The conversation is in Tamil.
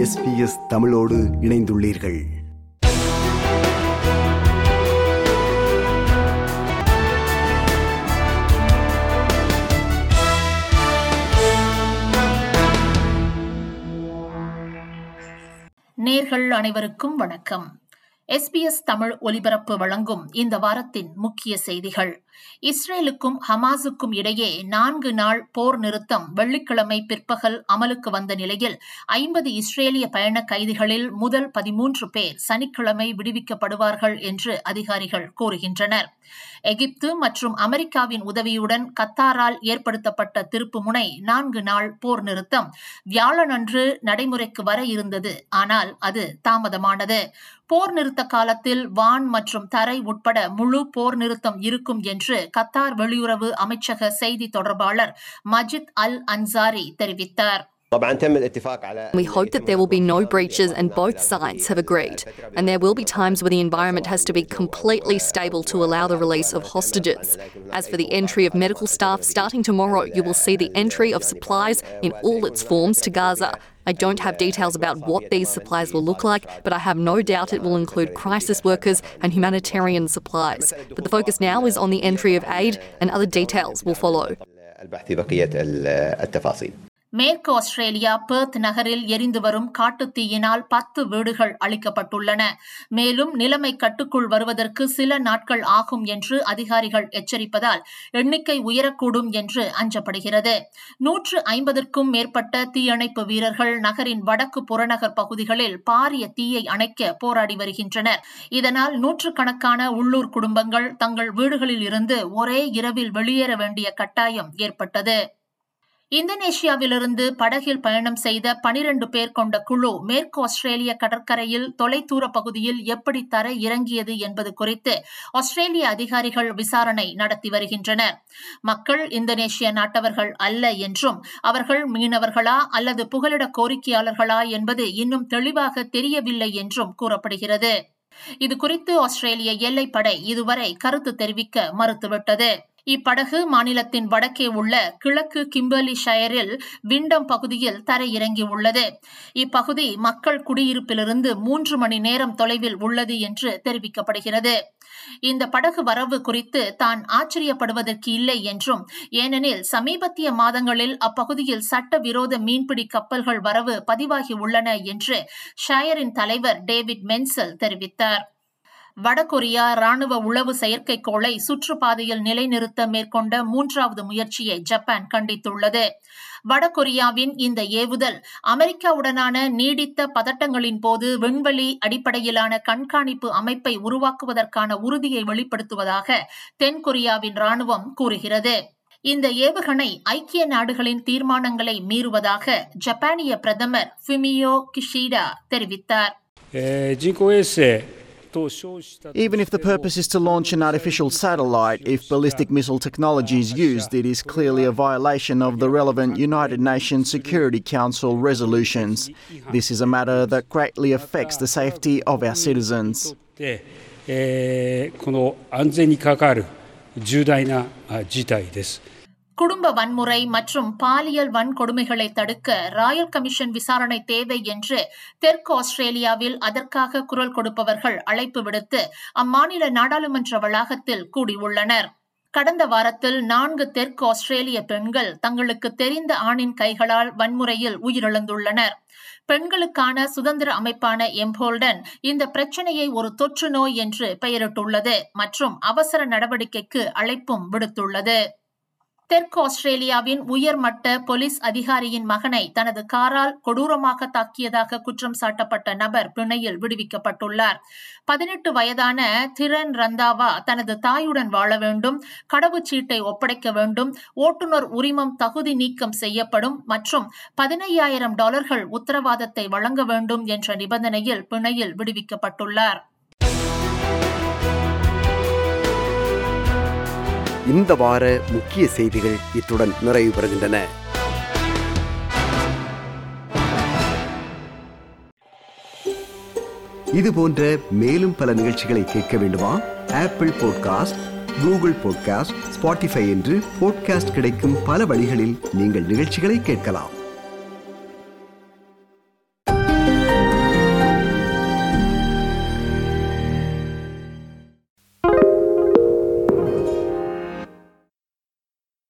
எஸ்பிஎஸ் தமிழோடு இணைந்துள்ளீர்கள். நேர்கள் அனைவருக்கும் வணக்கம். எஸ்பிஎஸ் தமிழ் ஒலிபரப்பு வழங்கும் இந்த வாரத்தின் முக்கிய செய்திகள். இஸ்ரேலுக்கும் ஹமாஸுக்கும் இடையே நான்கு நாள் போர் நிறுத்தம் வெள்ளிக்கிழமை பிற்பகல் அமலுக்கு வந்த நிலையில் ஐம்பது இஸ்ரேலிய பயண கைதிகளில் முதல் பதிமூன்று பேர் சனிக்கிழமை விடுவிக்கப்படுவார்கள் என்று அதிகாரிகள் கூறுகின்றனர். எகிப்து மற்றும் அமெரிக்காவின் உதவியுடன் கத்தாரால் ஏற்படுத்தப்பட்ட திருப்பு முனை நான்கு நாள் போர் நிறுத்தம் வியாழனன்று நடைமுறைக்கு வர இருந்தது. ஆனால் அது தாமதமானது. போர் நிறுத்த காலத்தில் வான் மற்றும் தரை உட்பட முழு போர் நிறுத்தம் இருக்கும் என்று என்று கத்தார் வெளியுறவு அமைச்சக செய்தி தொடர்பாளர் மஜித் அல் அன்சாரி தெரிவித்தார் We hope that there will be no breaches, and both sides have agreed. And there will be times where the environment has to be completely stable to allow the release of hostages. As for the entry of medical staff, starting tomorrow, you will see the entry of supplies in all its forms to Gaza. I don't have details about what these supplies will look like, but I have no doubt it will include crisis workers and humanitarian supplies. But the focus now is on the entry of aid, and other details will follow. மேற்கு ஆஸ்திரேலியா பெர்த் நகரில் எரிந்து வரும் காட்டுத்தீயினால் பத்து வீடுகள் அளிக்கப்பட்டுள்ளன மேலும் நிலைமை கட்டுக்குள் வருவதற்கு சில நாட்கள் ஆகும் என்று அதிகாரிகள் எச்சரிப்பதால் எண்ணிக்கை உயரக்கூடும் என்று அஞ்சப்படுகிறது. நூற்று ஐம்பதற்கும் மேற்பட்ட தீயணைப்பு வீரர்கள் நகரின் வடக்கு புறநகர் பகுதிகளில் பாரிய தீயை அணைக்க போராடி வருகின்றனர். இதனால் நூற்றுக்கணக்கான உள்ளூர் குடும்பங்கள் தங்கள் வீடுகளில் இருந்து ஒரே இரவில் வெளியேற வேண்டிய கட்டாயம் ஏற்பட்டது. இந்தோனேஷியாவிலிருந்து படகில் பயணம் செய்த பனிரண்டு பேர் கொண்ட குழு மேற்கு ஆஸ்திரேலிய கடற்கரையில் தொலைதூர பகுதியில் எப்படி தர இறங்கியது என்பது குறித்து ஆஸ்திரேலிய அதிகாரிகள் விசாரணை நடத்தி வருகின்றனர் மக்கள் இந்தோனேஷிய நாட்டவர்கள் அல்ல என்றும் அவர்கள் மீனவர்களா அல்லது புகலிட கோரிக்கையாளர்களா என்பது இன்னும் தெளிவாக தெரியவில்லை என்றும் கூறப்படுகிறது. இது குறித்து ஆஸ்திரேலிய எல்லைப்படை இதுவரை கருத்து தெரிவிக்க மறுத்துவிட்டது. இப்படகு மாநிலத்தின் வடக்கே உள்ள கிழக்கு கிம்பர்லி ஷயரில் விண்டம் பகுதியில் தரையிறங்கியுள்ளது இப்பகுதி மக்கள் குடியிருப்பிலிருந்து மூன்று மணி நேரம் தொலைவில் உள்ளது என்று தெரிவிக்கப்படுகிறது. இந்த படகு வரவு குறித்து தான் ஆச்சரியப்படுவதற்கு இல்லை என்றும் ஏனெனில் சமீபத்திய மாதங்களில் அப்பகுதியில் சட்டவிரோத மீன்பிடி கப்பல்கள் வரவு பதிவாகி உள்ளன என்று ஷயரின் தலைவர் டேவிட் மென்சல் தெரிவித்தார். வடகொரியா ராணுவ உளவு செயற்கைக்கோளை சுற்றுப்பாதையில் நிலைநிறுத்த மேற்கொண்ட மூன்றாவது முயற்சியை ஜப்பான் கண்டித்துள்ளது. வடகொரியாவின் இந்த ஏவுதல் அமெரிக்காவுடனான நீடித்த பதட்டங்களின் போது விண்வெளி அடிப்படையிலான கண்காணிப்பு அமைப்பை உருவாக்குவதற்கான உறுதியை வெளிப்படுத்துவதாக தென்கொரியாவின் ராணுவம் கூறுகிறது. இந்த ஏவுகணை ஐக்கிய நாடுகளின் தீர்மானங்களை மீறுவதாக ஜப்பானிய பிரதமர் ஃபிமியோ கிஷிடா தெரிவித்தார். えー人工衛星と称した Even if the purpose is to launch an artificial satellite, if ballistic missile technology is used, it is clearly a violation of the relevant United Nations Security Council resolutions. This is a matter that greatly affects the safety of our citizens. で、えーこの安全に関わる重大なあ事態です。 குடும்ப வன்முறை மற்றும் பாலியல் வன்கொடுமைகளை தடுக்க ராயல் கமிஷன் விசாரணை தேவை என்று தெற்கு ஆஸ்திரேலியாவில் அதற்காக குரல் கொடுப்பவர்கள் அழைப்பு விடுத்து அம்மாநில நாடாளுமன்ற வளாகத்தில் கூடியுள்ளனர். கடந்த வாரத்தில் நான்கு தெற்கு ஆஸ்திரேலிய பெண்கள் தங்களுக்கு தெரிந்த ஆணின் கைகளால் வன்முறையில் உயிரிழந்துள்ளனர். பெண்களுக்கான சுதந்திர அமைப்பான எம்போல்டன் இந்த பிரச்சனையை ஒரு தொற்று நோய் என்று பெயரிட்டுள்ளது மற்றும் அவசர நடவடிக்கைக்கு அழைப்பும் விடுத்துள்ளது. தெற்கு ஆஸ்திரேலியாவின் உயர்மட்ட போலீஸ் அதிகாரியின் மகனை தனது காரால் கொடூரமாக தாக்கியதாக குற்றம் சாட்டப்பட்ட நபர் பிணையில் விடுவிக்கப்பட்டுள்ளார். பதினெட்டு வயதான திரன் ரந்தாவா தனது தாயுடன் வாழ வேண்டும் கடவுச்சீட்டை ஒப்படைக்க வேண்டும் ஓட்டுநர் உரிமம் தகுதி நீக்கம் செய்யப்படும் மற்றும் பதினையாயிரம் டாலர்கள் உத்தரவாதத்தை வழங்க வேண்டும் என்ற நிபந்தனையில் பிணையில் விடுவிக்கப்பட்டுள்ளார். இந்த வார முக்கிய செய்திகள் இத்துடன் நிறைவு பெறுகின்றன. இது போன்ற மேலும் பல நிகழ்ச்சிகளை கேட்க வேண்டுமா? Apple podcast Google podcast Spotify என்று பாட்காஸ்ட் கிடைக்கும் பல வழிகளில் நீங்கள் நிகழ்ச்சிகளை கேட்கலாம்.